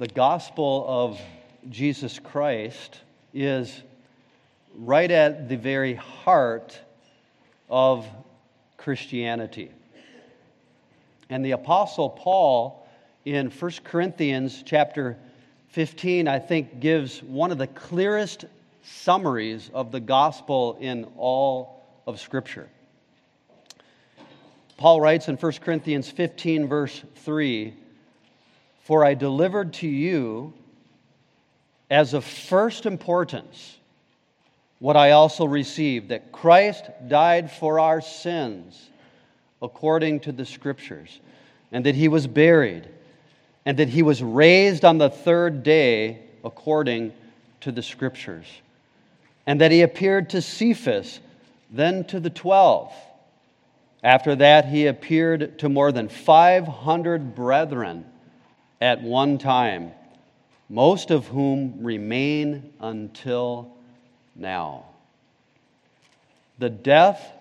the gospel of Jesus Christ is right at the very heart of Christianity. And the apostle Paul in 1 Corinthians chapter 15 I think gives one of the clearest summaries of the gospel in all of scripture. Paul writes in 1 Corinthians 15 verse 3 For I delivered to you as of first importance what I also received that Christ died for our sins according to the Scriptures, and that he was buried, and that he was raised on the third day according to the Scriptures, and that he appeared to Cephas, then to the twelve. After that, he appeared to more than 500 brethren at one time, most of whom remain until now. The death,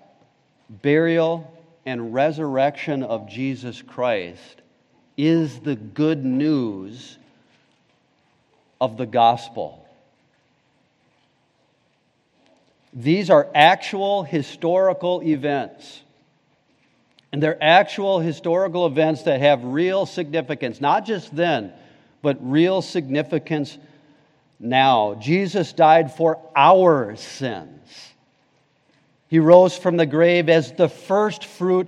burial, and resurrection of Jesus Christ is the good news of the gospel. These are actual historical events. And they're actual historical events that have real significance, not just then, but real significance now. Jesus died for our sins. He rose from the grave as the first fruit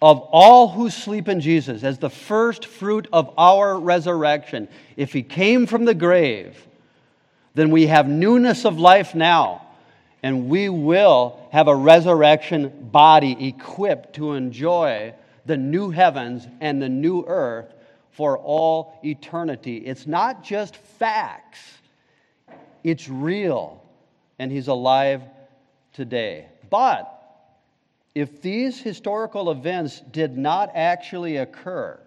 of all who sleep in Jesus, as the first fruit of our resurrection. If he came from the grave, then we have newness of life now, and we will have a resurrection body equipped to enjoy the new heavens and the new earth for all eternity. It's not just facts, it's real, and he's alive today. But if these historical events did not actually occur,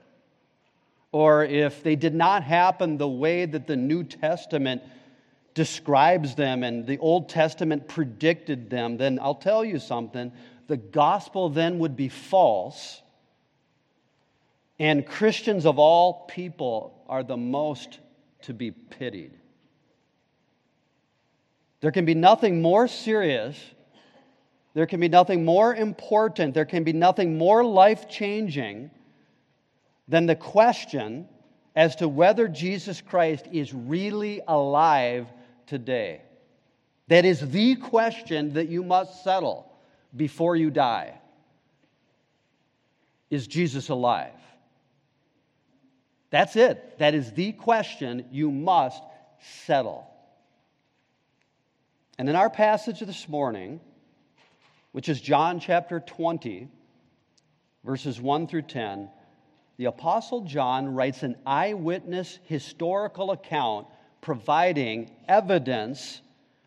or if they did not happen the way that the New Testament describes them and the Old Testament predicted them, then I'll tell you something. The gospel then would be false, and Christians of all people are the most to be pitied. There can be nothing more serious, there can be nothing more important, there can be nothing more life changing than the question as to whether Jesus Christ is really alive today. That is the question that you must settle before you die. Is Jesus alive? That's it. That is the question you must settle. And in our passage this morning, which is John chapter 20, verses 1 through 10, the Apostle John writes an eyewitness historical account providing evidence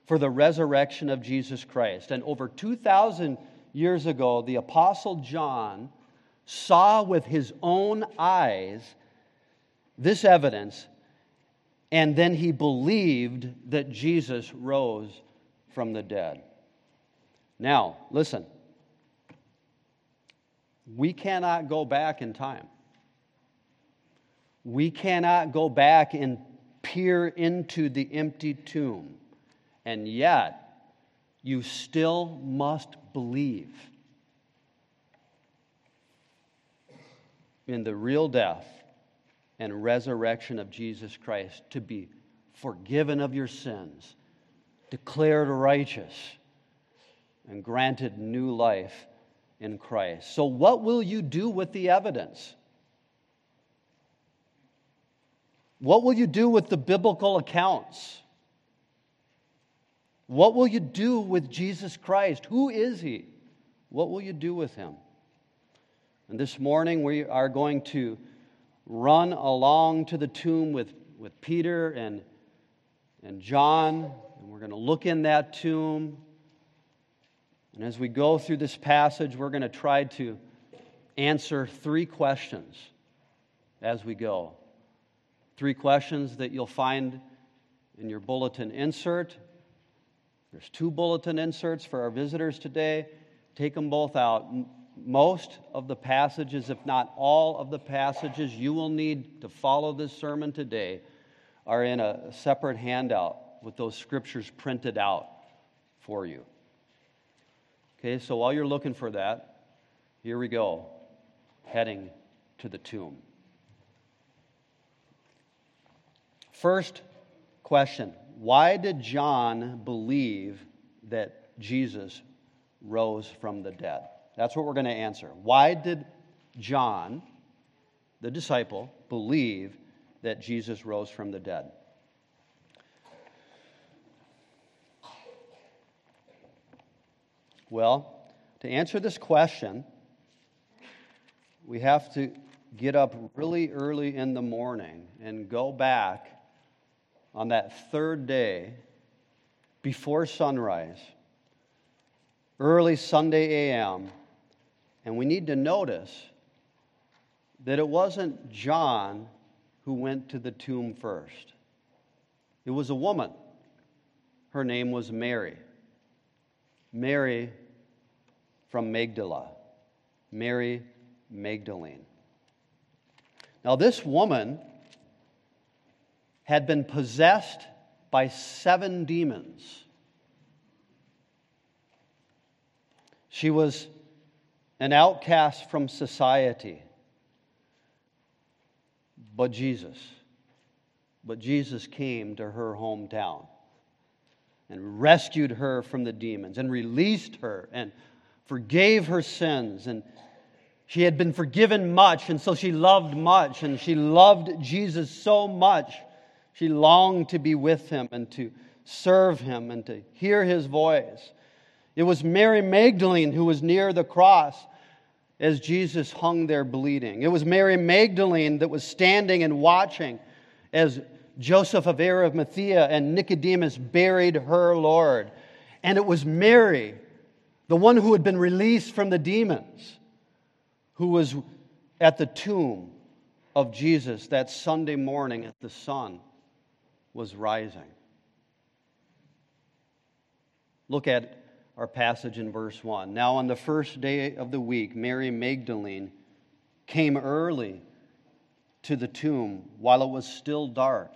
for the resurrection of Jesus Christ. And over 2,000 years ago, the Apostle John saw with his own eyes this evidence, and then he believed that Jesus rose from the dead. Now, listen. We cannot go back in time. We cannot go back and peer into the empty tomb. And yet, you still must believe in the real death and resurrection of Jesus Christ to be forgiven of your sins declared righteous, and granted new life in Christ. So, what will you do with the evidence? What will you do with the biblical accounts? What will you do with Jesus Christ? Who is he? What will you do with him? And this morning we are going to run along to the tomb with, with Peter and, and John and we're going to look in that tomb. And as we go through this passage, we're going to try to answer three questions as we go. Three questions that you'll find in your bulletin insert. There's two bulletin inserts for our visitors today. Take them both out. Most of the passages, if not all of the passages you will need to follow this sermon today, are in a separate handout with those scriptures printed out for you. Okay, so while you're looking for that, here we go, heading to the tomb. First question Why did John believe that Jesus rose from the dead? That's what we're going to answer. Why did John, the disciple, believe that Jesus rose from the dead? Well, to answer this question, we have to get up really early in the morning and go back on that third day before sunrise, early Sunday AM, and we need to notice that it wasn't John who went to the tomb first. It was a woman. Her name was Mary. Mary from Magdala. Mary Magdalene. Now, this woman had been possessed by seven demons. She was an outcast from society. But Jesus, but Jesus came to her hometown and rescued her from the demons and released her and forgave her sins and she had been forgiven much and so she loved much and she loved Jesus so much she longed to be with him and to serve him and to hear his voice it was Mary Magdalene who was near the cross as Jesus hung there bleeding. It was Mary Magdalene that was standing and watching as Joseph of Arimathea and Nicodemus buried her Lord. And it was Mary, the one who had been released from the demons, who was at the tomb of Jesus that Sunday morning at the sun was rising. Look at our passage in verse 1. Now, on the first day of the week, Mary Magdalene came early to the tomb while it was still dark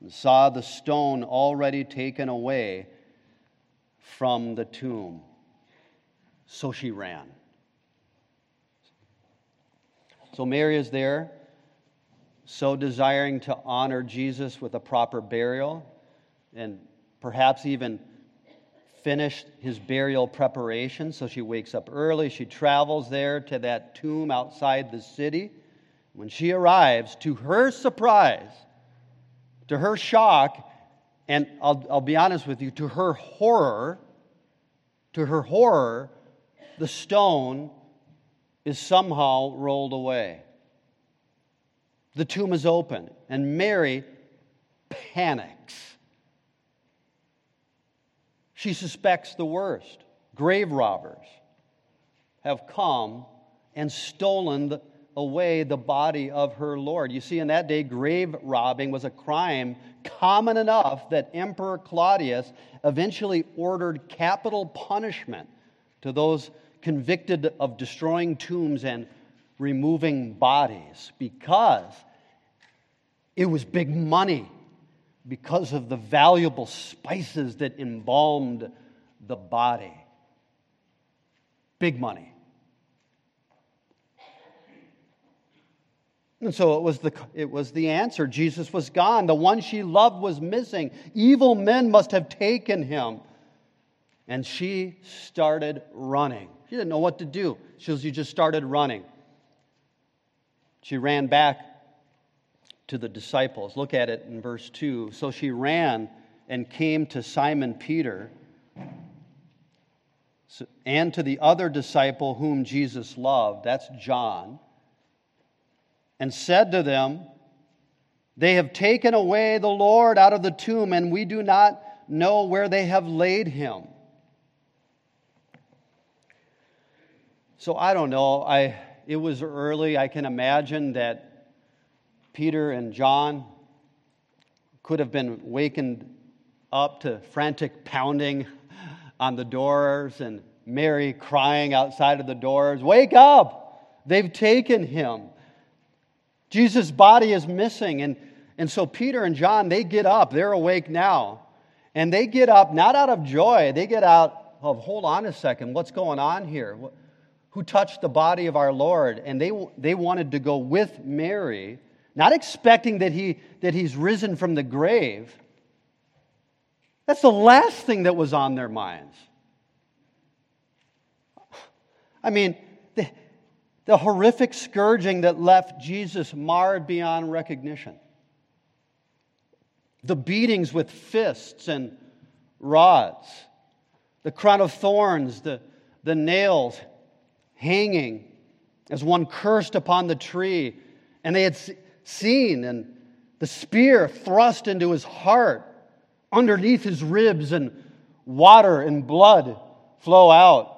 and saw the stone already taken away from the tomb. So she ran. So Mary is there, so desiring to honor Jesus with a proper burial and perhaps even finished his burial preparation, so she wakes up early. She travels there to that tomb outside the city. When she arrives, to her surprise, to her shock, and I'll, I'll be honest with you, to her horror, to her horror, the stone is somehow rolled away. The tomb is open, and Mary panics. She suspects the worst. Grave robbers have come and stolen the, away the body of her Lord. You see, in that day, grave robbing was a crime common enough that Emperor Claudius eventually ordered capital punishment to those convicted of destroying tombs and removing bodies because it was big money because of the valuable spices that embalmed the body. Big money. And so it was, the, it was the answer. Jesus was gone. The one she loved was missing. Evil men must have taken him. And she started running. She didn't know what to do. She just started running. She ran back to the disciples. Look at it in verse 2. So she ran and came to Simon Peter and to the other disciple whom Jesus loved, that's John, and said to them, They have taken away the Lord out of the tomb, and we do not know where they have laid him. So I don't know. I, it was early. I can imagine that Peter and John could have been wakened up to frantic pounding on the doors and Mary crying outside of the doors, Wake up! They've taken him. Jesus' body is missing. And, And so Peter and John, they get up. They're awake now. And they get up not out of joy, they get out of, hold on a second, what's going on here? Who touched the body of our Lord? And they, they wanted to go with Mary, not expecting that, he, that he's risen from the grave. That's the last thing that was on their minds. I mean, the, the horrific scourging that left Jesus marred beyond recognition, the beatings with fists and rods, the crown of thorns, the, the nails hanging as one cursed upon the tree, and they had seen, and the spear thrust into his heart underneath his ribs, and water and blood flow out.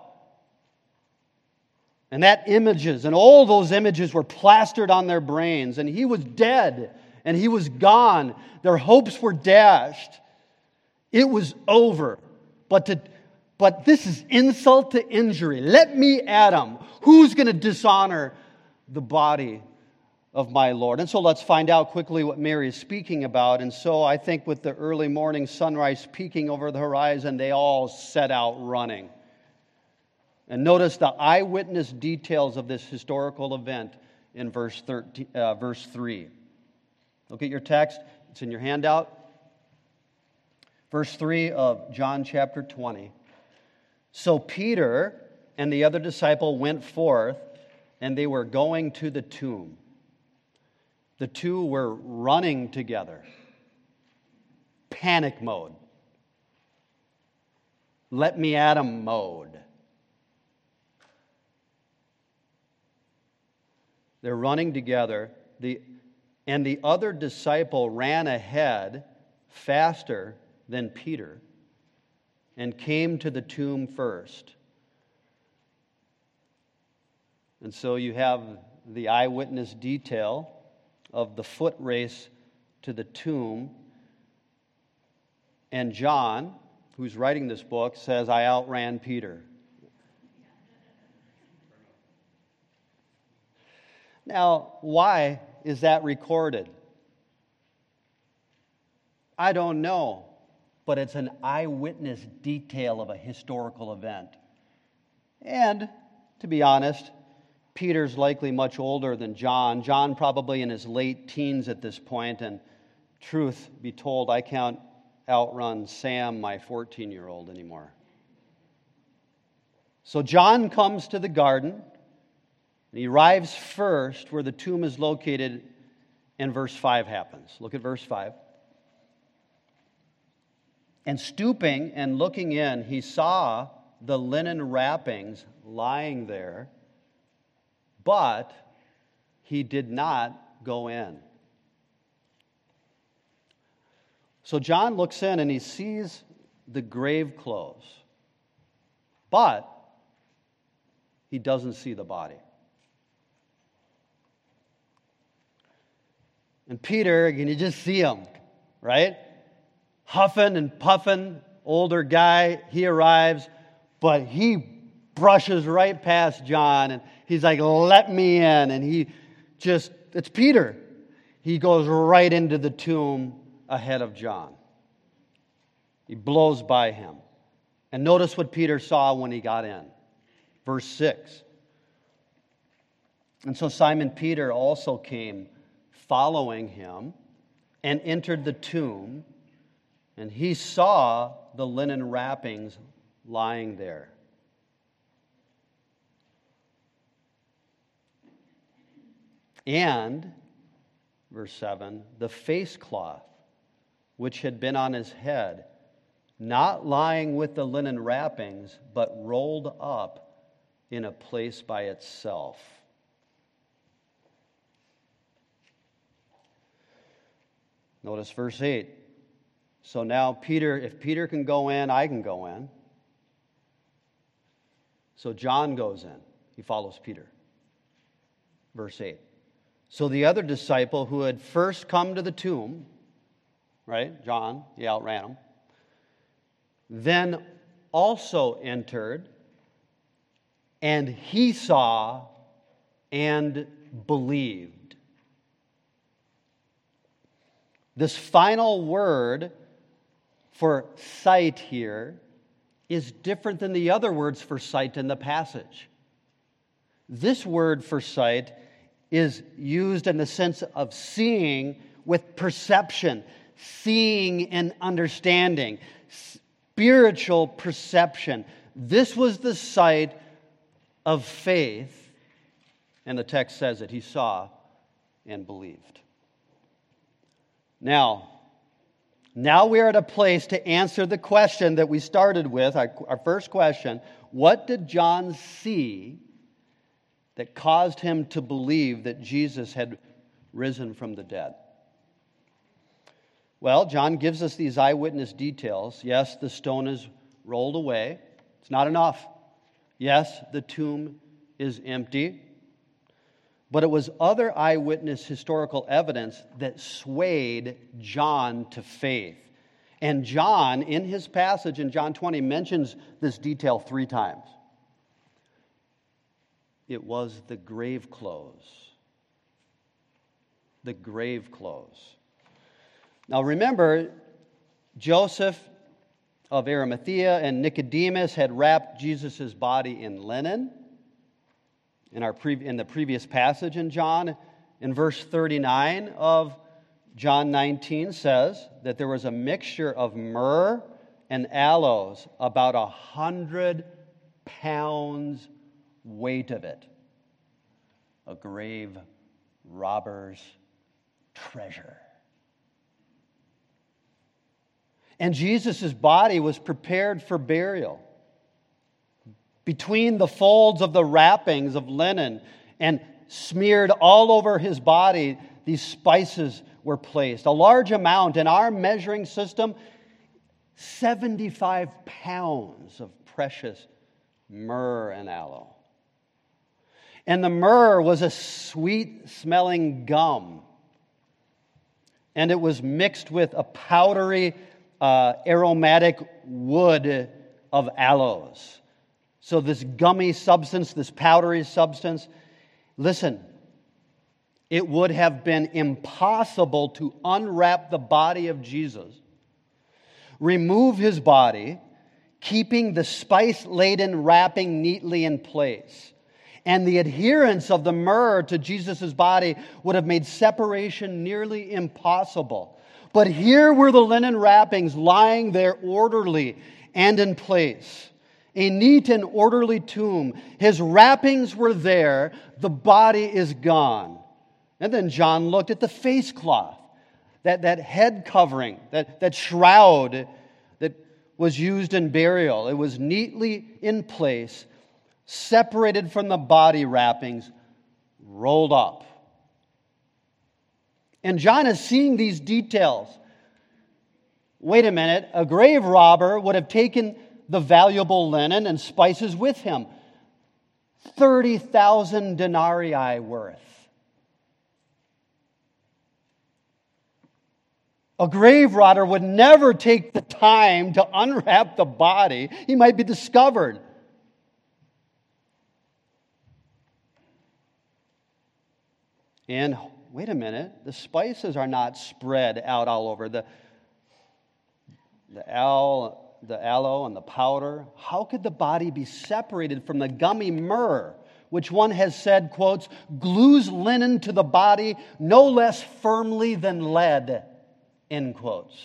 And that images, and all those images were plastered on their brains. And he was dead, and he was gone. Their hopes were dashed. It was over. But, to, but this is insult to injury. Let me, Adam, who's going to dishonor the body of my Lord? And so let's find out quickly what Mary is speaking about. And so I think with the early morning sunrise peeking over the horizon, they all set out running. And notice the eyewitness details of this historical event in verse, 13, uh, verse 3. Look at your text, it's in your handout. Verse 3 of John chapter 20. So Peter and the other disciple went forth, and they were going to the tomb. The two were running together. Panic mode. Let me at him mode. They're running together. The, and the other disciple ran ahead faster than Peter and came to the tomb first. And so you have the eyewitness detail of the foot race to the tomb. And John, who's writing this book, says, I outran Peter. Now, why is that recorded? I don't know, but it's an eyewitness detail of a historical event. And to be honest, Peter's likely much older than John. John probably in his late teens at this point, and truth be told, I can't outrun Sam, my 14 year old, anymore. So John comes to the garden and he arrives first where the tomb is located, and verse 5 happens. Look at verse 5. And stooping and looking in, he saw the linen wrappings lying there, but he did not go in. So John looks in and he sees the grave clothes, but he doesn't see the body. And Peter, can you just see him, right? Huffing and puffing, older guy, he arrives, but he brushes right past John and he's like, let me in. And he just, it's Peter. He goes right into the tomb ahead of John. He blows by him. And notice what Peter saw when he got in. Verse 6. And so Simon Peter also came following him and entered the tomb, and he saw the linen wrappings lying there. And, verse 7, the face cloth which had been on his head, not lying with the linen wrappings, but rolled up in a place by itself. Notice verse 8. So now, Peter, if Peter can go in, I can go in. So John goes in. He follows Peter. Verse 8. So the other disciple who had first come to the tomb, right, John, he outran him, then also entered, and he saw and believed. This final word for sight here is different than the other words for sight in the passage. This word for sight is used in the sense of seeing with perception, seeing and understanding, spiritual perception. This was the sight of faith, and the text says it. He saw and believed. Now, now we are at a place to answer the question that we started with, our, our first question. What did John see that caused him to believe that Jesus had risen from the dead? Well, John gives us these eyewitness details. Yes, the stone is rolled away. It's not enough. Yes, the tomb is empty. But it was other eyewitness historical evidence that swayed John to faith. And John, in his passage in John 20, mentions this detail three times. It was the grave clothes. The grave clothes. Now remember, Joseph of Arimathea and Nicodemus had wrapped Jesus' body in linen in, our pre- in the previous passage in John. In verse 39 of John 19 says that there was a mixture of myrrh and aloes, about a hundred pounds weight of it. A grave robber's treasure. And Jesus' body was prepared for burial between the folds of the wrappings of linen and smeared all over his body, these spices were placed. A large amount in our measuring system 75 pounds of precious myrrh and aloe. And the myrrh was a sweet smelling gum. And it was mixed with a powdery, uh, aromatic wood of aloes. So, this gummy substance, this powdery substance, listen, it would have been impossible to unwrap the body of Jesus, remove his body, keeping the spice laden wrapping neatly in place. And the adherence of the myrrh to Jesus' body would have made separation nearly impossible. But here were the linen wrappings lying there orderly and in place a neat and orderly tomb. His wrappings were there, the body is gone. And then John looked at the face cloth, that, that head covering, that, that shroud that was used in burial. It was neatly in place, separated from the body wrappings, rolled up. And John is seeing these details. Wait a minute, a grave robber would have taken the valuable linen and spices with him. 30,000 denarii worth. A grave robber would never take the time to unwrap the body. He might be discovered. And wait a minute, the spices are not spread out all over. The, the al the aloe and the powder, how could the body be separated from the gummy myrrh, which one has said, quotes, glues linen to the body no less firmly than lead, end quotes.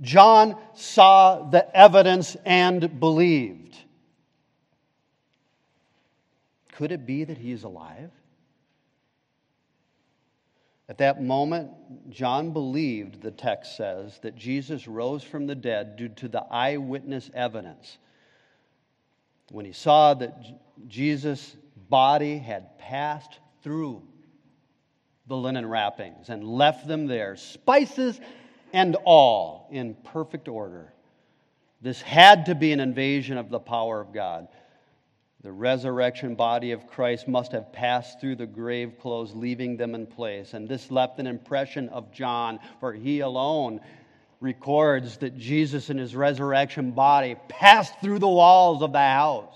John saw the evidence and believed. Could it be that he is alive? At that moment, John believed, the text says, that Jesus rose from the dead due to the eyewitness evidence. When he saw that Jesus' body had passed through the linen wrappings and left them there, spices and all, in perfect order. This had to be an invasion of the power of God. The resurrection body of Christ must have passed through the grave clothes, leaving them in place. And this left an impression of John, for he alone records that Jesus in his resurrection body passed through the walls of the house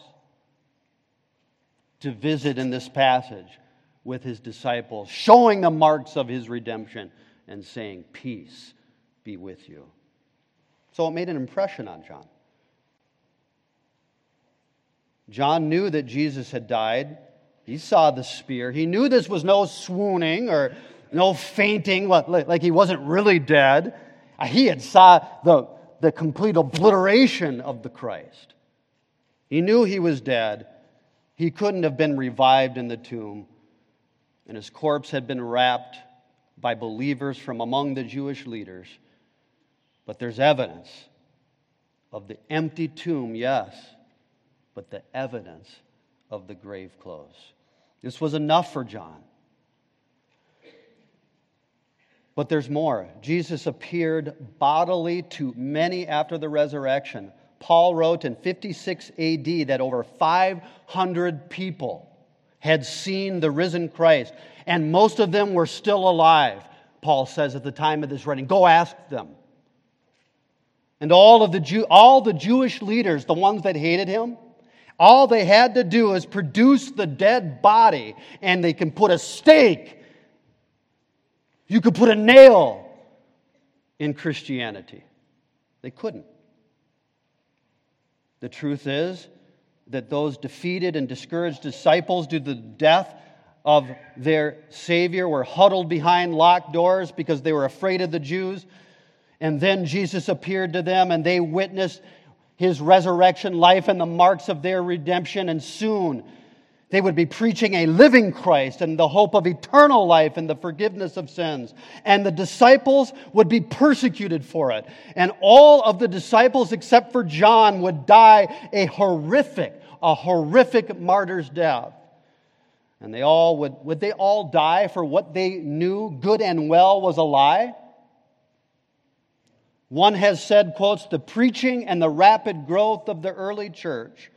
to visit in this passage with his disciples, showing the marks of his redemption and saying, Peace be with you. So it made an impression on John. John knew that Jesus had died. He saw the spear. He knew this was no swooning or no fainting, like he wasn't really dead. He had saw the, the complete obliteration of the Christ. He knew he was dead. He couldn't have been revived in the tomb. And his corpse had been wrapped by believers from among the Jewish leaders. But there's evidence of the empty tomb, yes, but the evidence of the grave clothes. This was enough for John. But there's more. Jesus appeared bodily to many after the resurrection. Paul wrote in 56 AD that over 500 people had seen the risen Christ, and most of them were still alive, Paul says at the time of this writing. Go ask them. And all of the Jew, all the Jewish leaders, the ones that hated him, all they had to do is produce the dead body, and they can put a stake you could put a nail in Christianity. They couldn't. The truth is that those defeated and discouraged disciples, due to the death of their Savior, were huddled behind locked doors because they were afraid of the Jews. And then Jesus appeared to them and they witnessed his resurrection life and the marks of their redemption. And soon they would be preaching a living Christ and the hope of eternal life and the forgiveness of sins. And the disciples would be persecuted for it. And all of the disciples, except for John, would die a horrific, a horrific martyr's death. And they all would, would they all die for what they knew good and well was a lie? One has said, quotes, the preaching and the rapid growth of the early church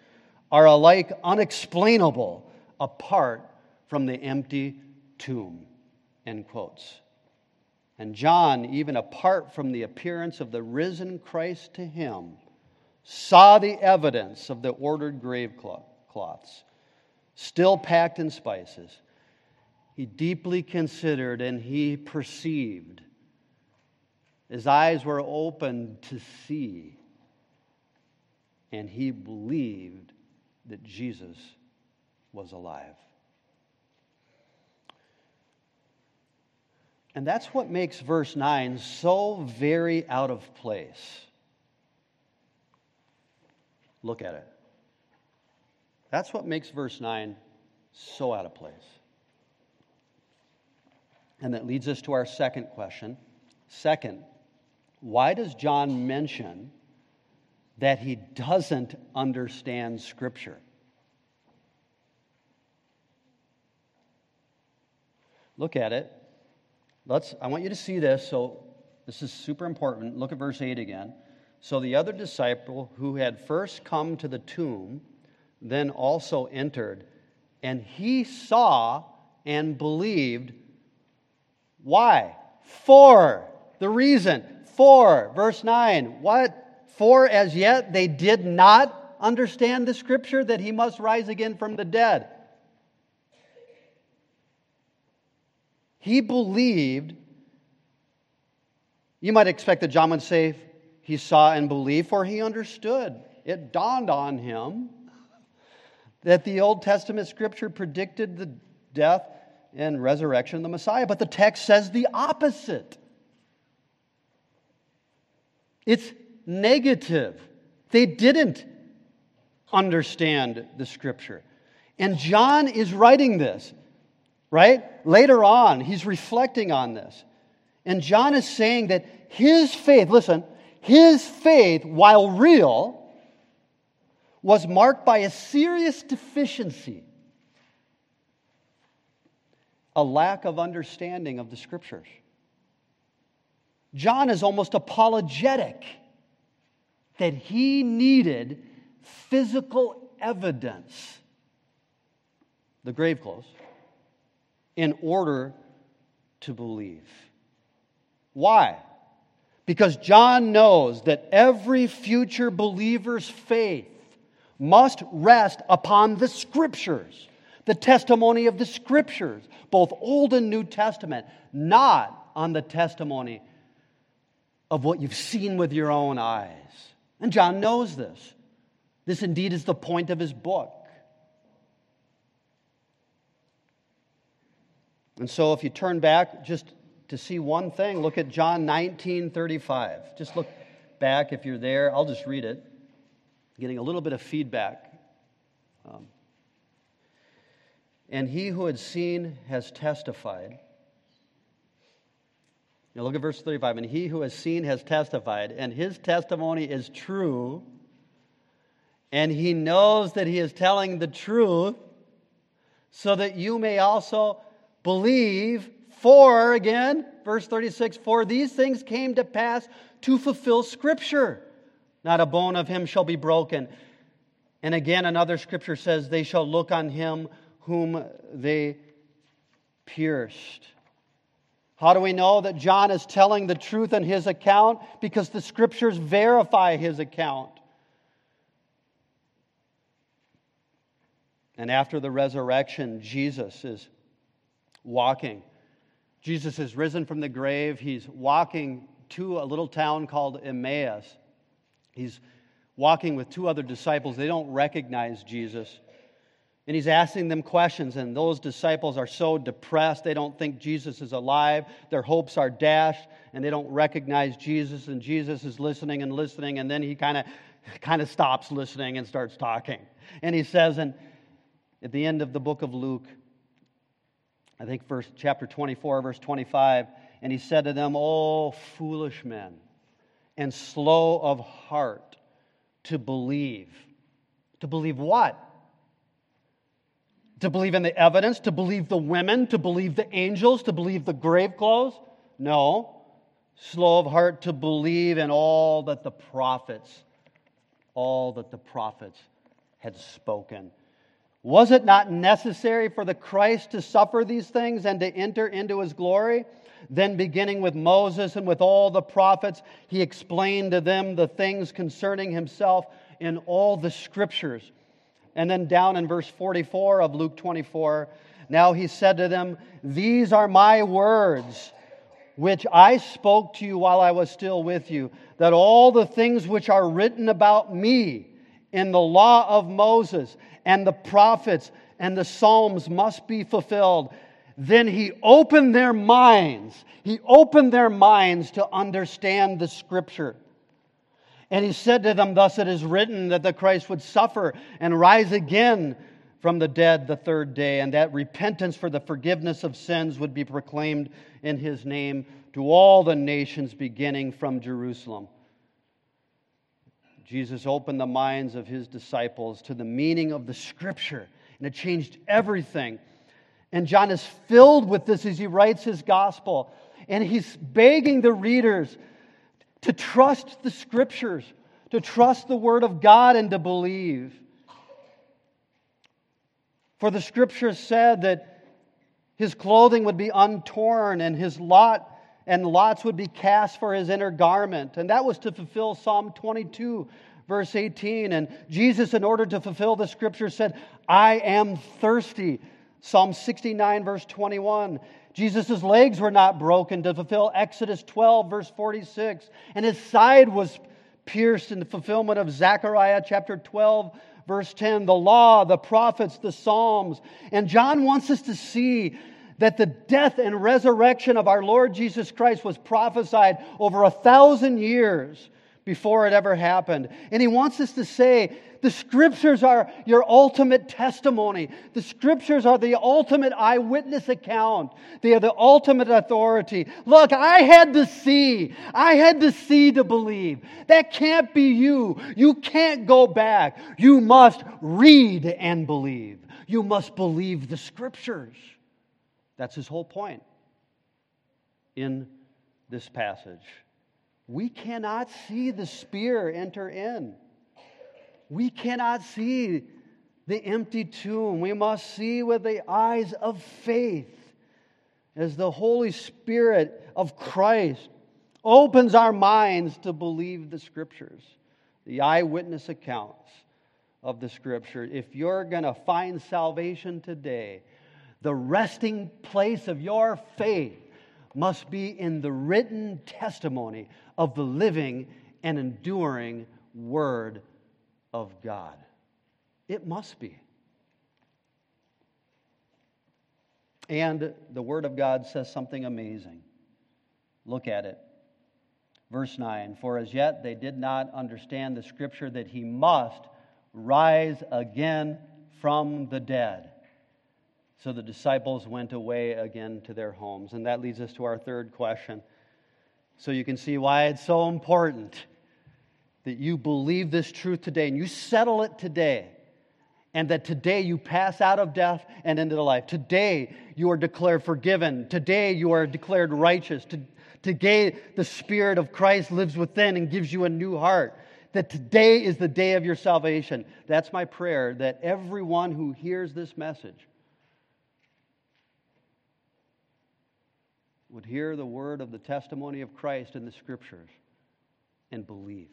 are alike unexplainable apart from the empty tomb. End quotes. And John, even apart from the appearance of the risen Christ to him, saw the evidence of the ordered grave cloths, still packed in spices. He deeply considered and he perceived. His eyes were opened to see, and he believed that Jesus was alive. And that's what makes verse 9 so very out of place. Look at it. That's what makes verse 9 so out of place. And that leads us to our second question. Second, why does John mention that he doesn't understand Scripture? Look at it. Let's, I want you to see this. So, this is super important. Look at verse 8 again. So, the other disciple who had first come to the tomb then also entered, and he saw and believed. Why? For the reason. For, verse 9. What? For as yet they did not understand the scripture that he must rise again from the dead. He believed. You might expect that John would say he saw and believed, for he understood. It dawned on him that the Old Testament scripture predicted the death and resurrection of the Messiah, but the text says the opposite. It's negative. They didn't understand the scripture. And John is writing this right? Later on, he's reflecting on this. And John is saying that his faith, listen, his faith, while real, was marked by a serious deficiency a lack of understanding of the scriptures. John is almost apologetic that he needed physical evidence. The grave clothes in order to believe. Why? Because John knows that every future believer's faith must rest upon the Scriptures, the testimony of the Scriptures, both Old and New Testament, not on the testimony of what you've seen with your own eyes. And John knows this. This indeed is the point of his book. And so if you turn back just to see one thing, look at John 19 35. Just look back if you're there. I'll just read it. Getting a little bit of feedback. Um, and he who had seen has testified. Now look at verse 35. And he who has seen has testified, and his testimony is true, and he knows that he is telling the truth, so that you may also believe. For, again, verse 36, for these things came to pass to fulfill Scripture. Not a bone of him shall be broken. And again, another scripture says, They shall look on him whom they pierced. How do we know that John is telling the truth in his account? Because the scriptures verify his account. And after the resurrection, Jesus is walking. Jesus is risen from the grave. He's walking to a little town called Emmaus. He's walking with two other disciples. They don't recognize Jesus. And he's asking them questions, and those disciples are so depressed. They don't think Jesus is alive. Their hopes are dashed, and they don't recognize Jesus. And Jesus is listening and listening, and then he kind of kind of stops listening and starts talking. And he says, and at the end of the book of Luke, I think verse chapter 24, verse 25, and he said to them, Oh, foolish men, and slow of heart to believe. To believe what? To believe in the evidence, to believe the women, to believe the angels, to believe the grave clothes? No. Slow of heart to believe in all that the prophets, all that the prophets had spoken. Was it not necessary for the Christ to suffer these things and to enter into his glory? Then, beginning with Moses and with all the prophets, he explained to them the things concerning himself in all the scriptures. And then down in verse 44 of Luke 24, now he said to them, These are my words, which I spoke to you while I was still with you, that all the things which are written about me in the law of Moses and the prophets and the Psalms must be fulfilled. Then he opened their minds. He opened their minds to understand the scripture. And he said to them, Thus it is written that the Christ would suffer and rise again from the dead the third day, and that repentance for the forgiveness of sins would be proclaimed in his name to all the nations beginning from Jerusalem. Jesus opened the minds of his disciples to the meaning of the scripture, and it changed everything. And John is filled with this as he writes his gospel, and he's begging the readers to trust the scriptures, to trust the word of God, and to believe. For the scriptures said that his clothing would be untorn and his lot and lots would be cast for his inner garment. And that was to fulfill Psalm 22, verse 18. And Jesus, in order to fulfill the scripture, said, I am thirsty. Psalm 69, verse 21. Jesus' legs were not broken to fulfill Exodus 12, verse 46, and his side was pierced in the fulfillment of Zechariah chapter 12, verse 10, the law, the prophets, the Psalms. And John wants us to see that the death and resurrection of our Lord Jesus Christ was prophesied over a thousand years before it ever happened. And he wants us to say the scriptures are your ultimate testimony. The scriptures are the ultimate eyewitness account. They are the ultimate authority. Look, I had to see. I had to see to believe. That can't be you. You can't go back. You must read and believe. You must believe the scriptures. That's his whole point in this passage. We cannot see the spear enter in. We cannot see the empty tomb. We must see with the eyes of faith as the Holy Spirit of Christ opens our minds to believe the scriptures, the eyewitness accounts of the scripture. If you're going to find salvation today, the resting place of your faith must be in the written testimony of the living and enduring Word of God. It must be. And the Word of God says something amazing. Look at it. Verse 9 For as yet they did not understand the scripture that he must rise again from the dead. So the disciples went away again to their homes. And that leads us to our third question. So you can see why it's so important that you believe this truth today and you settle it today and that today you pass out of death and into the life. Today you are declared forgiven. Today you are declared righteous. Today the Spirit of Christ lives within and gives you a new heart. That today is the day of your salvation. That's my prayer that everyone who hears this message would hear the word of the testimony of Christ in the scriptures and believe.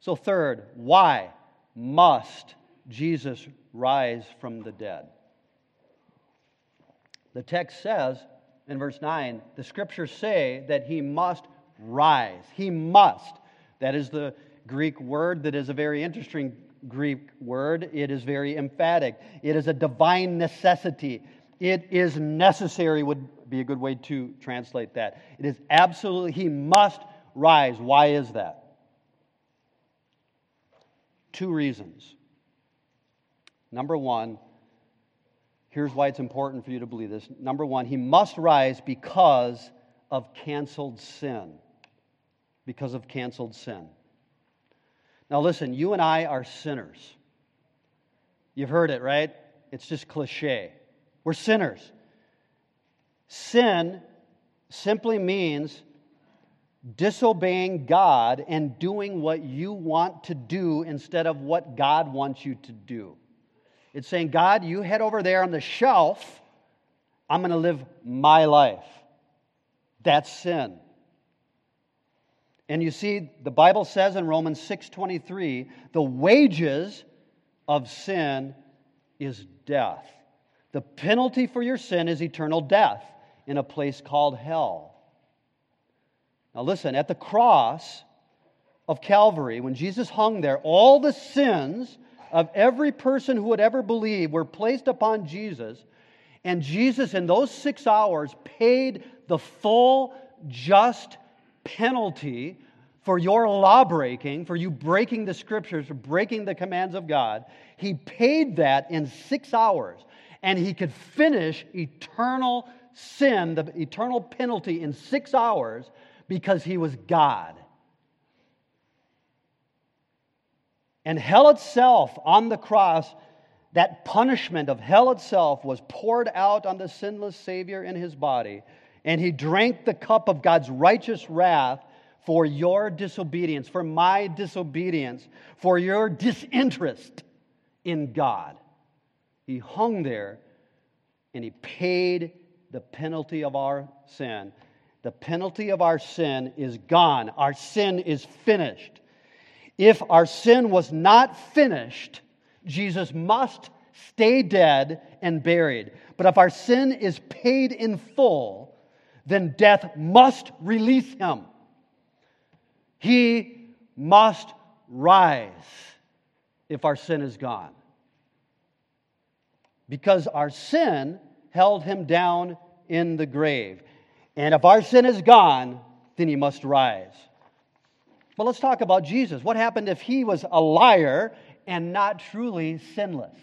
So, third, why must Jesus rise from the dead. The text says in verse 9, the scriptures say that he must rise. He must. That is the Greek word that is a very interesting Greek word. It is very emphatic. It is a divine necessity. It is necessary, would be a good way to translate that. It is absolutely, he must rise. Why is that? Two reasons. Number one, here's why it's important for you to believe this. Number one, he must rise because of canceled sin. Because of canceled sin. Now, listen, you and I are sinners. You've heard it, right? It's just cliche. We're sinners. Sin simply means disobeying God and doing what you want to do instead of what God wants you to do. It's saying, God, you head over there on the shelf. I'm going to live my life. That's sin. And you see, the Bible says in Romans 6:23, the wages of sin is death. The penalty for your sin is eternal death in a place called hell. Now listen, at the cross of Calvary, when Jesus hung there, all the sins of every person who would ever believe were placed upon Jesus. And Jesus, in those six hours, paid the full just penalty for your law breaking, for you breaking the scriptures, for breaking the commands of God. He paid that in six hours. And he could finish eternal sin, the eternal penalty, in six hours because he was God. And hell itself on the cross, that punishment of hell itself was poured out on the sinless Savior in his body. And he drank the cup of God's righteous wrath for your disobedience, for my disobedience, for your disinterest in God. He hung there and he paid the penalty of our sin. The penalty of our sin is gone. Our sin is finished. If our sin was not finished, Jesus must stay dead and buried. But if our sin is paid in full, then death must release him. He must rise if our sin is gone. Because our sin held him down in the grave. And if our sin is gone, then he must rise. But let's talk about Jesus. What happened if he was a liar and not truly sinless?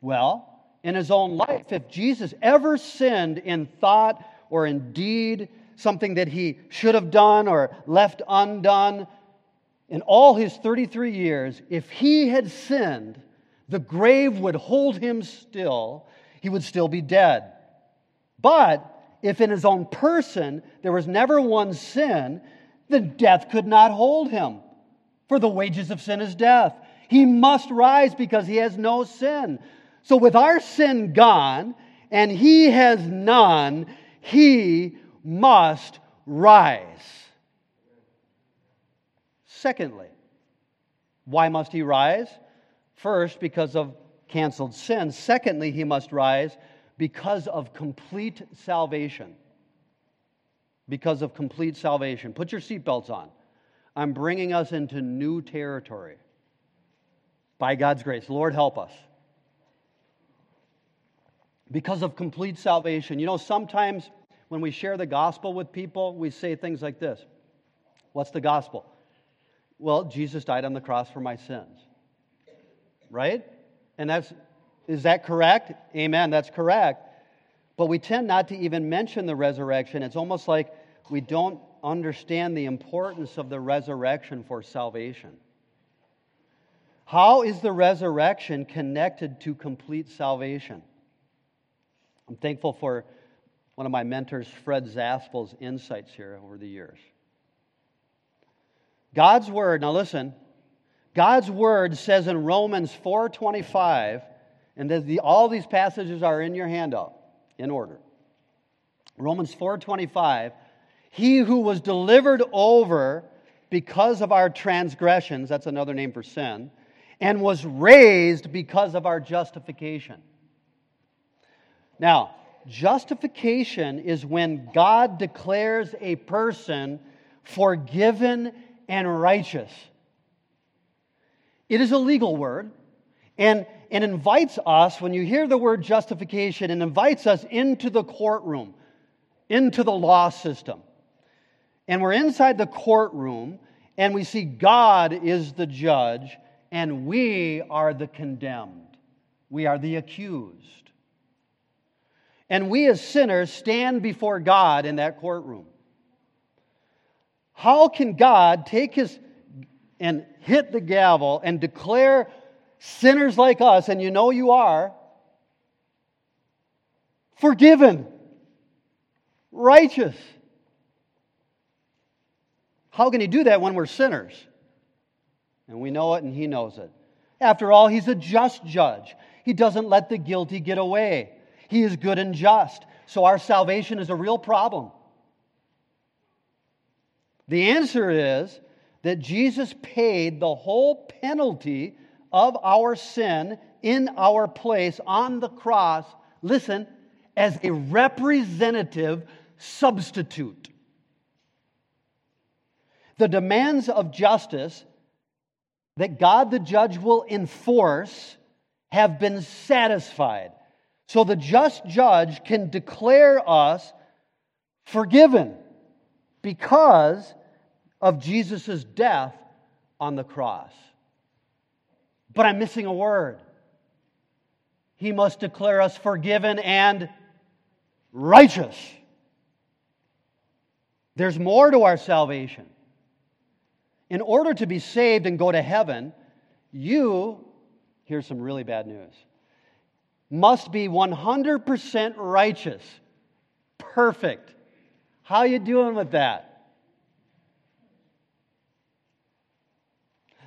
Well, in his own life, if Jesus ever sinned in thought or in deed, something that he should have done or left undone, in all his 33 years, if he had sinned, the grave would hold him still. He would still be dead. But if in his own person there was never one sin, then death could not hold him. For the wages of sin is death. He must rise because he has no sin. So, with our sin gone, and he has none, he must rise. Secondly, why must he rise? First, because of canceled sin. Secondly, he must rise because of complete salvation. because of complete salvation. Put your seatbelts on. I'm bringing us into new territory by God's grace. Lord, help us. Because of complete salvation. You know, sometimes when we share the gospel with people, we say things like this What's the gospel? Well, Jesus died on the cross for my sins. Right? And that's, is that correct? Amen, that's correct. But we tend not to even mention the resurrection. It's almost like we don't understand the importance of the resurrection for salvation. How is the resurrection connected to complete salvation? I'm thankful for one of my mentors, Fred Zaspel's insights here over the years. God's word, now listen, God's word says in Romans 4:25, and the, all these passages are in your handout in order. Romans 4:25, he who was delivered over because of our transgressions, that's another name for sin, and was raised because of our justification. Now, justification is when God declares a person forgiven and righteous. It is a legal word and, and invites us, when you hear the word justification, and invites us into the courtroom, into the law system. And we're inside the courtroom and we see God is the judge and we are the condemned. We are the accused. And we as sinners stand before God in that courtroom. How can God take his and hit the gavel and declare sinners like us, and you know you are, forgiven, righteous? How can he do that when we're sinners? And we know it, and he knows it. After all, he's a just judge. He doesn't let the guilty get away. He is good and just. So our salvation is a real problem. The answer is that Jesus paid the whole penalty of our sin in our place on the cross, listen, as a representative substitute. The demands of justice that God the judge will enforce have been satisfied. So the just judge can declare us forgiven because of Jesus' death on the cross. But I'm missing a word. He must declare us forgiven and righteous. There's more to our salvation. In order to be saved and go to heaven, you, here's some really bad news, must be 100% righteous, perfect. How you doing with that?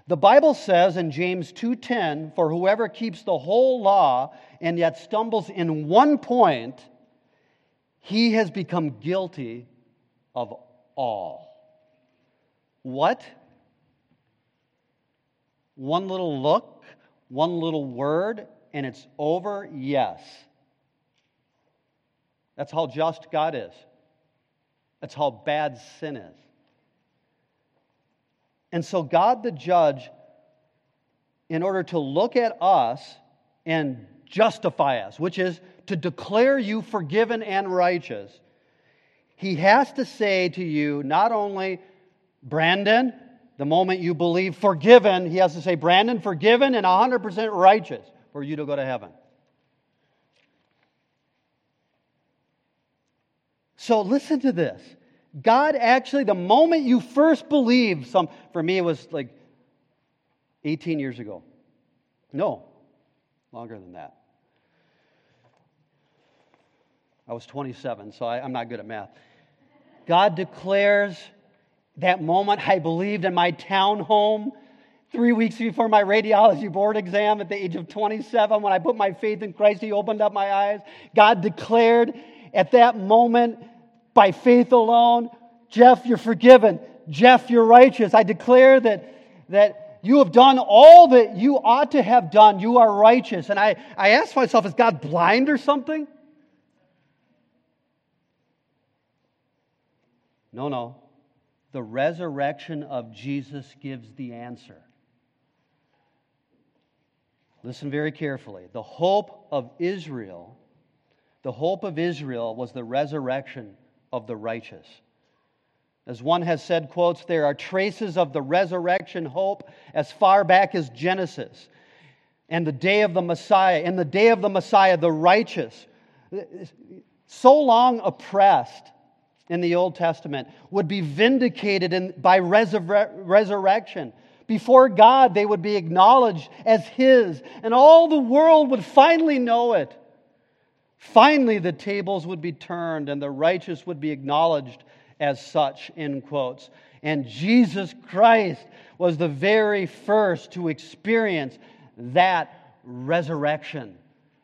The Bible says in James 2:10, "For whoever keeps the whole law and yet stumbles in one point, he has become guilty of all." What? One little look, one little word, and it's over? Yes. That's how just God is. That's how bad sin is. And so, God the judge, in order to look at us and justify us, which is to declare you forgiven and righteous, he has to say to you not only, Brandon, the moment you believe forgiven, he has to say, Brandon, forgiven and 100% righteous for you to go to heaven. So listen to this. God actually, the moment you first believe, some for me it was like 18 years ago. No, longer than that. I was 27, so I, I'm not good at math. God declares that moment I believed in my town home three weeks before my radiology board exam at the age of 27 when I put my faith in Christ, He opened up my eyes. God declared at that moment by faith alone. Jeff, you're forgiven. Jeff, you're righteous. I declare that, that you have done all that you ought to have done. You are righteous. And I, I ask myself, is God blind or something? No, no. The resurrection of Jesus gives the answer. Listen very carefully. The hope of Israel, the hope of Israel was the resurrection of the righteous. As one has said, quotes, there are traces of the resurrection hope as far back as Genesis and the day of the Messiah. In the day of the Messiah, the righteous, so long oppressed in the Old Testament, would be vindicated in, by resur- resurrection. Before God, they would be acknowledged as His, and all the world would finally know it. Finally, the tables would be turned, and the righteous would be acknowledged as such, in quotes. And Jesus Christ was the very first to experience that resurrection,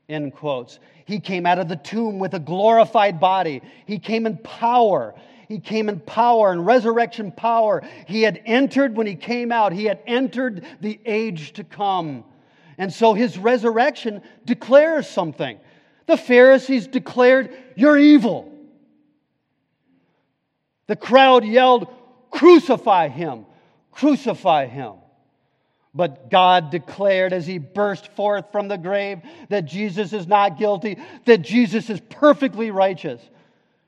in quotes. He came out of the tomb with a glorified body, he came in power. He came in power and resurrection power. He had entered when he came out, he had entered the age to come. And so his resurrection declares something. The Pharisees declared, You're evil. The crowd yelled, Crucify him! Crucify him! But God declared as he burst forth from the grave that Jesus is not guilty, that Jesus is perfectly righteous.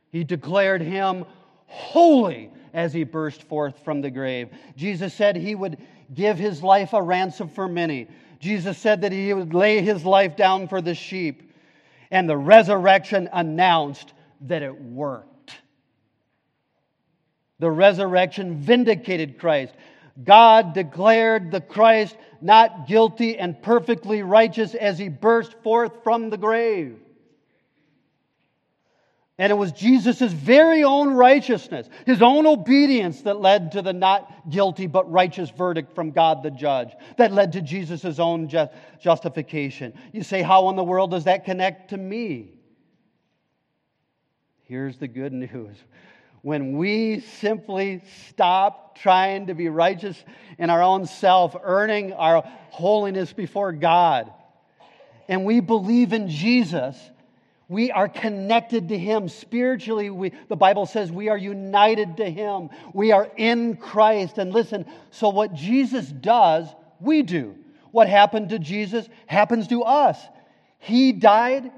He declared him holy as he burst forth from the grave. Jesus said he would give his life a ransom for many. Jesus said that he would lay his life down for the sheep. And the resurrection announced that it worked. The resurrection vindicated Christ. God declared the Christ not guilty and perfectly righteous as he burst forth from the grave. And it was Jesus' very own righteousness, his own obedience, that led to the not guilty but righteous verdict from God the judge, that led to Jesus' own justification. You say, How in the world does that connect to me? Here's the good news when we simply stop trying to be righteous in our own self, earning our holiness before God, and we believe in Jesus, we are connected to Him spiritually. We, the Bible says we are united to Him. We are in Christ. And listen, so what Jesus does, we do. What happened to Jesus happens to us. He died,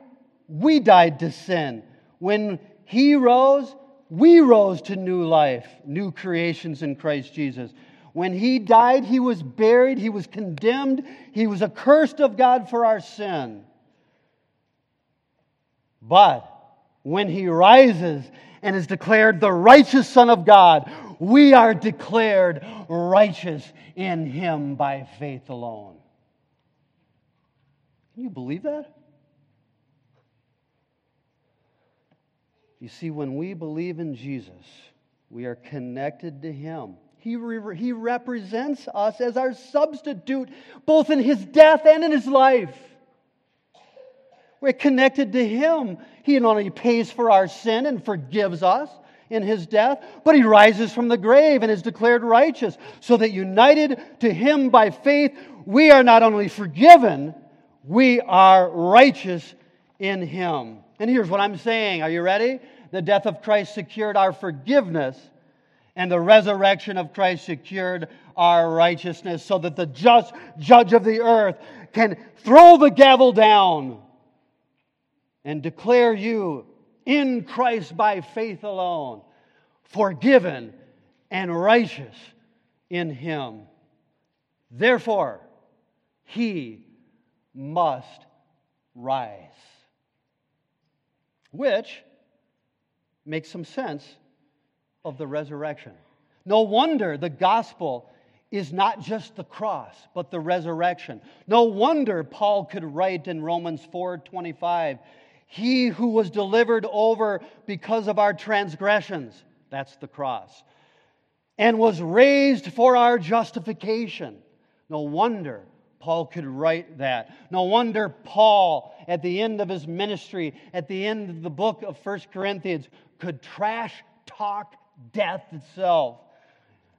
we died to sin. When He rose, we rose to new life, new creations in Christ Jesus. When he died, he was buried, he was condemned, he was accursed of God for our sin. But when he rises and is declared the righteous Son of God, we are declared righteous in him by faith alone. Can you believe that? You see, when we believe in Jesus, we are connected to Him. He, re- he represents us as our substitute, both in His death and in His life. We're connected to Him. He not only pays for our sin and forgives us in His death, but He rises from the grave and is declared righteous, so that united to Him by faith, we are not only forgiven, we are righteous in Him. And here's what I'm saying. Are you ready? The death of Christ secured our forgiveness, and the resurrection of Christ secured our righteousness, so that the just judge of the earth can throw the gavel down and declare you in Christ by faith alone, forgiven and righteous in Him. Therefore, He must rise which makes some sense of the resurrection. No wonder the gospel is not just the cross, but the resurrection. No wonder Paul could write in Romans 4:25, "He who was delivered over because of our transgressions, that's the cross, and was raised for our justification." No wonder Paul could write that. No wonder Paul, at the end of his ministry, at the end of the book of First Corinthians, could trash talk death itself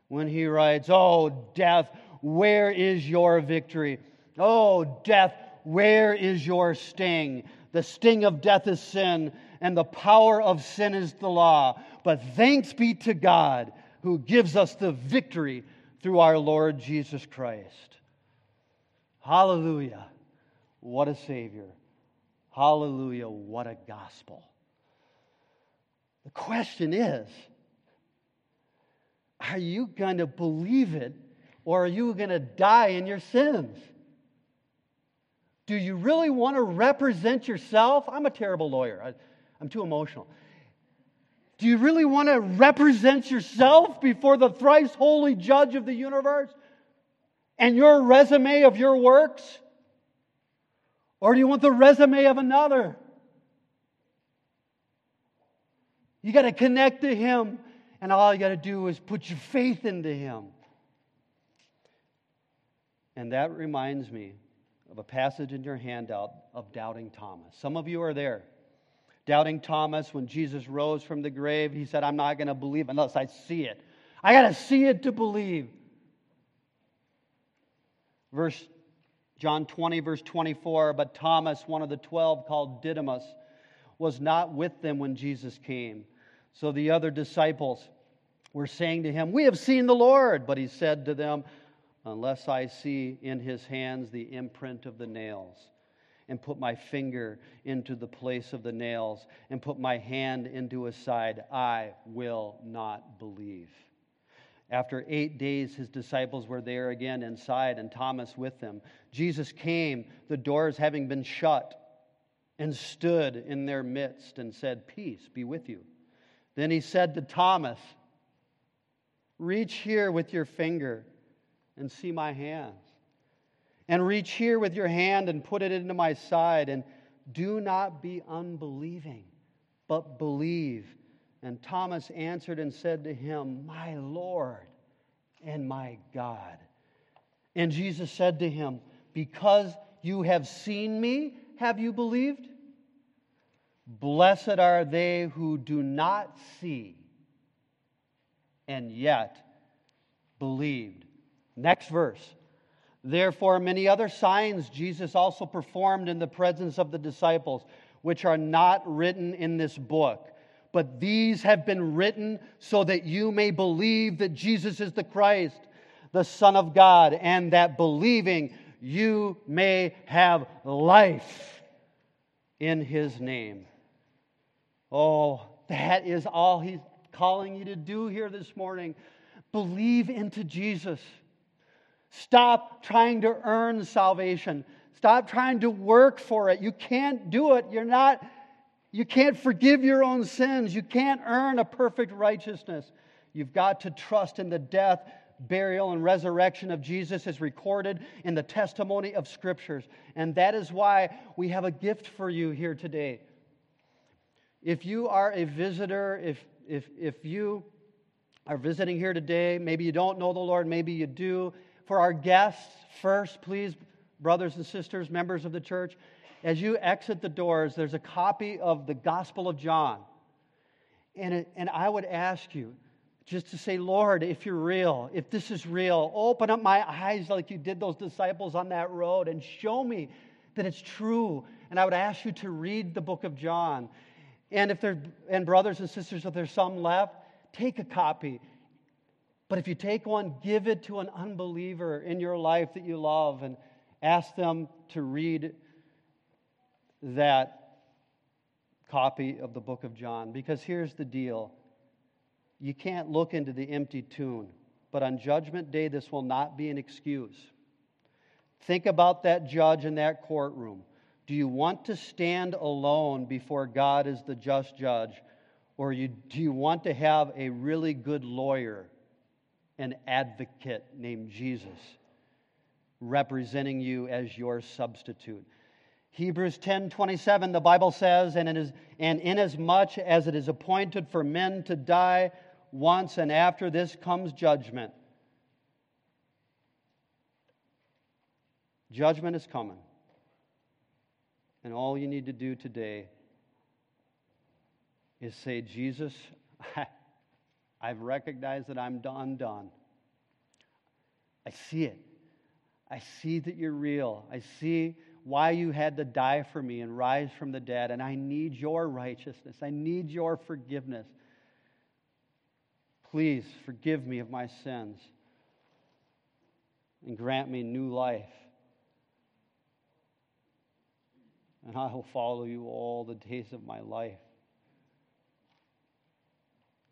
when he writes, Oh, death, where is your victory? Oh, death, where is your sting? The sting of death is sin, and the power of sin is the law. But thanks be to God who gives us the victory through our Lord Jesus Christ. Hallelujah. What a Savior. Hallelujah. What a gospel. The question is are you going to believe it or are you going to die in your sins? Do you really want to represent yourself? I'm a terrible lawyer. I, am too emotional. Do you really want to represent yourself before the thrice holy judge of the universe and your resume of your works? Or do you want the resume of another? You got to connect to Him, and all you got to do is put your faith into Him. And that reminds me of a passage in your handout of Doubting Thomas. Some of you are there. Doubting Thomas, when Jesus rose from the grave, he said, I'm not going to believe unless I see it. I got to see it to believe. Verse John 20, verse 24. But Thomas, one of the twelve, called Didymus, was not with them when Jesus came. So the other disciples were saying to him, We have seen the Lord. But he said to them, Unless I see in his hands the imprint of the nails, and put my finger into the place of the nails, and put my hand into his side, I will not believe. After eight days, his disciples were there again inside, and Thomas with them. Jesus came, the doors having been shut, and stood in their midst and said, Peace be with you. Then he said to Thomas, Reach here with your finger and see my hands. And reach here with your hand and put it into my side. And do not be unbelieving, but believe. And Thomas answered and said to him, My Lord and my God. And Jesus said to him, Because you have seen me, have you believed? Blessed are they who do not see and yet believed. Next verse. Therefore, many other signs Jesus also performed in the presence of the disciples, which are not written in this book. But these have been written so that you may believe that Jesus is the Christ, the Son of God, and that believing you may have life in his name. Oh, that is all he's calling you to do here this morning. Believe into Jesus. Stop trying to earn salvation. Stop trying to work for it. You can't do it. You're not you can't forgive your own sins. You can't earn a perfect righteousness. You've got to trust in the death, burial, and resurrection of Jesus as recorded in the testimony of Scriptures. And that is why we have a gift for you here today. If you are a visitor, if, if, if you are visiting here today, maybe you don't know the Lord, maybe you do. For our guests, first, please, brothers and sisters, members of the church, as you exit the doors, there's a copy of the Gospel of John. And, it, and I would ask you just to say, Lord, if you're real, if this is real, open up my eyes like you did those disciples on that road and show me that it's true. And I would ask you to read the book of John. And if there and brothers and sisters, if there's some left, take a copy. But if you take one, give it to an unbeliever in your life that you love and ask them to read that copy of the book of John. Because here's the deal you can't look into the empty tomb, but on Judgment Day, this will not be an excuse. Think about that judge in that courtroom. Do you want to stand alone before God as the just judge, or you, do you want to have a really good lawyer, an advocate named Jesus, representing you as your substitute? Hebrews 10 27, the Bible says, and, it is, and inasmuch as it is appointed for men to die once, and after this comes judgment. Judgment is coming. And all you need to do today is say, Jesus, I've recognized that I'm undone. I see it. I see that you're real. I see why you had to die for me and rise from the dead. And I need your righteousness. I need your forgiveness. Please forgive me of my sins and grant me new life. And I will follow you all the days of my life.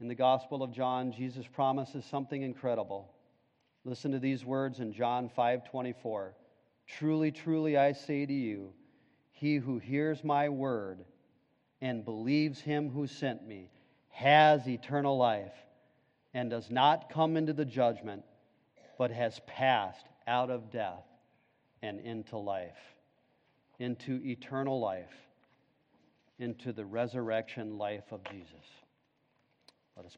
In the Gospel of John, Jesus promises something incredible. Listen to these words in John 5:24. Truly, truly I say to you, he who hears my word and believes him who sent me has eternal life and does not come into the judgment, but has passed out of death and into life, into eternal life, into the resurrection life of Jesus. Let us pray.